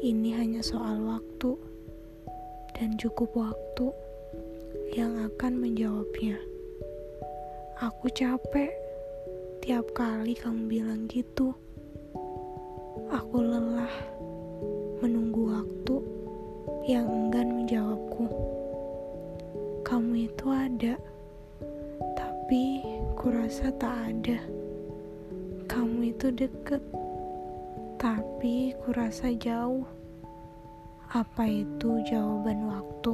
ini hanya soal waktu dan cukup waktu yang akan menjawabnya. Aku capek tiap kali kamu bilang gitu. Aku lelah menunggu waktu yang enggan menjawabku. Kamu itu ada, tapi kurasa tak ada. Kamu itu deket, tapi kurasa jauh. Apa itu jawaban waktu?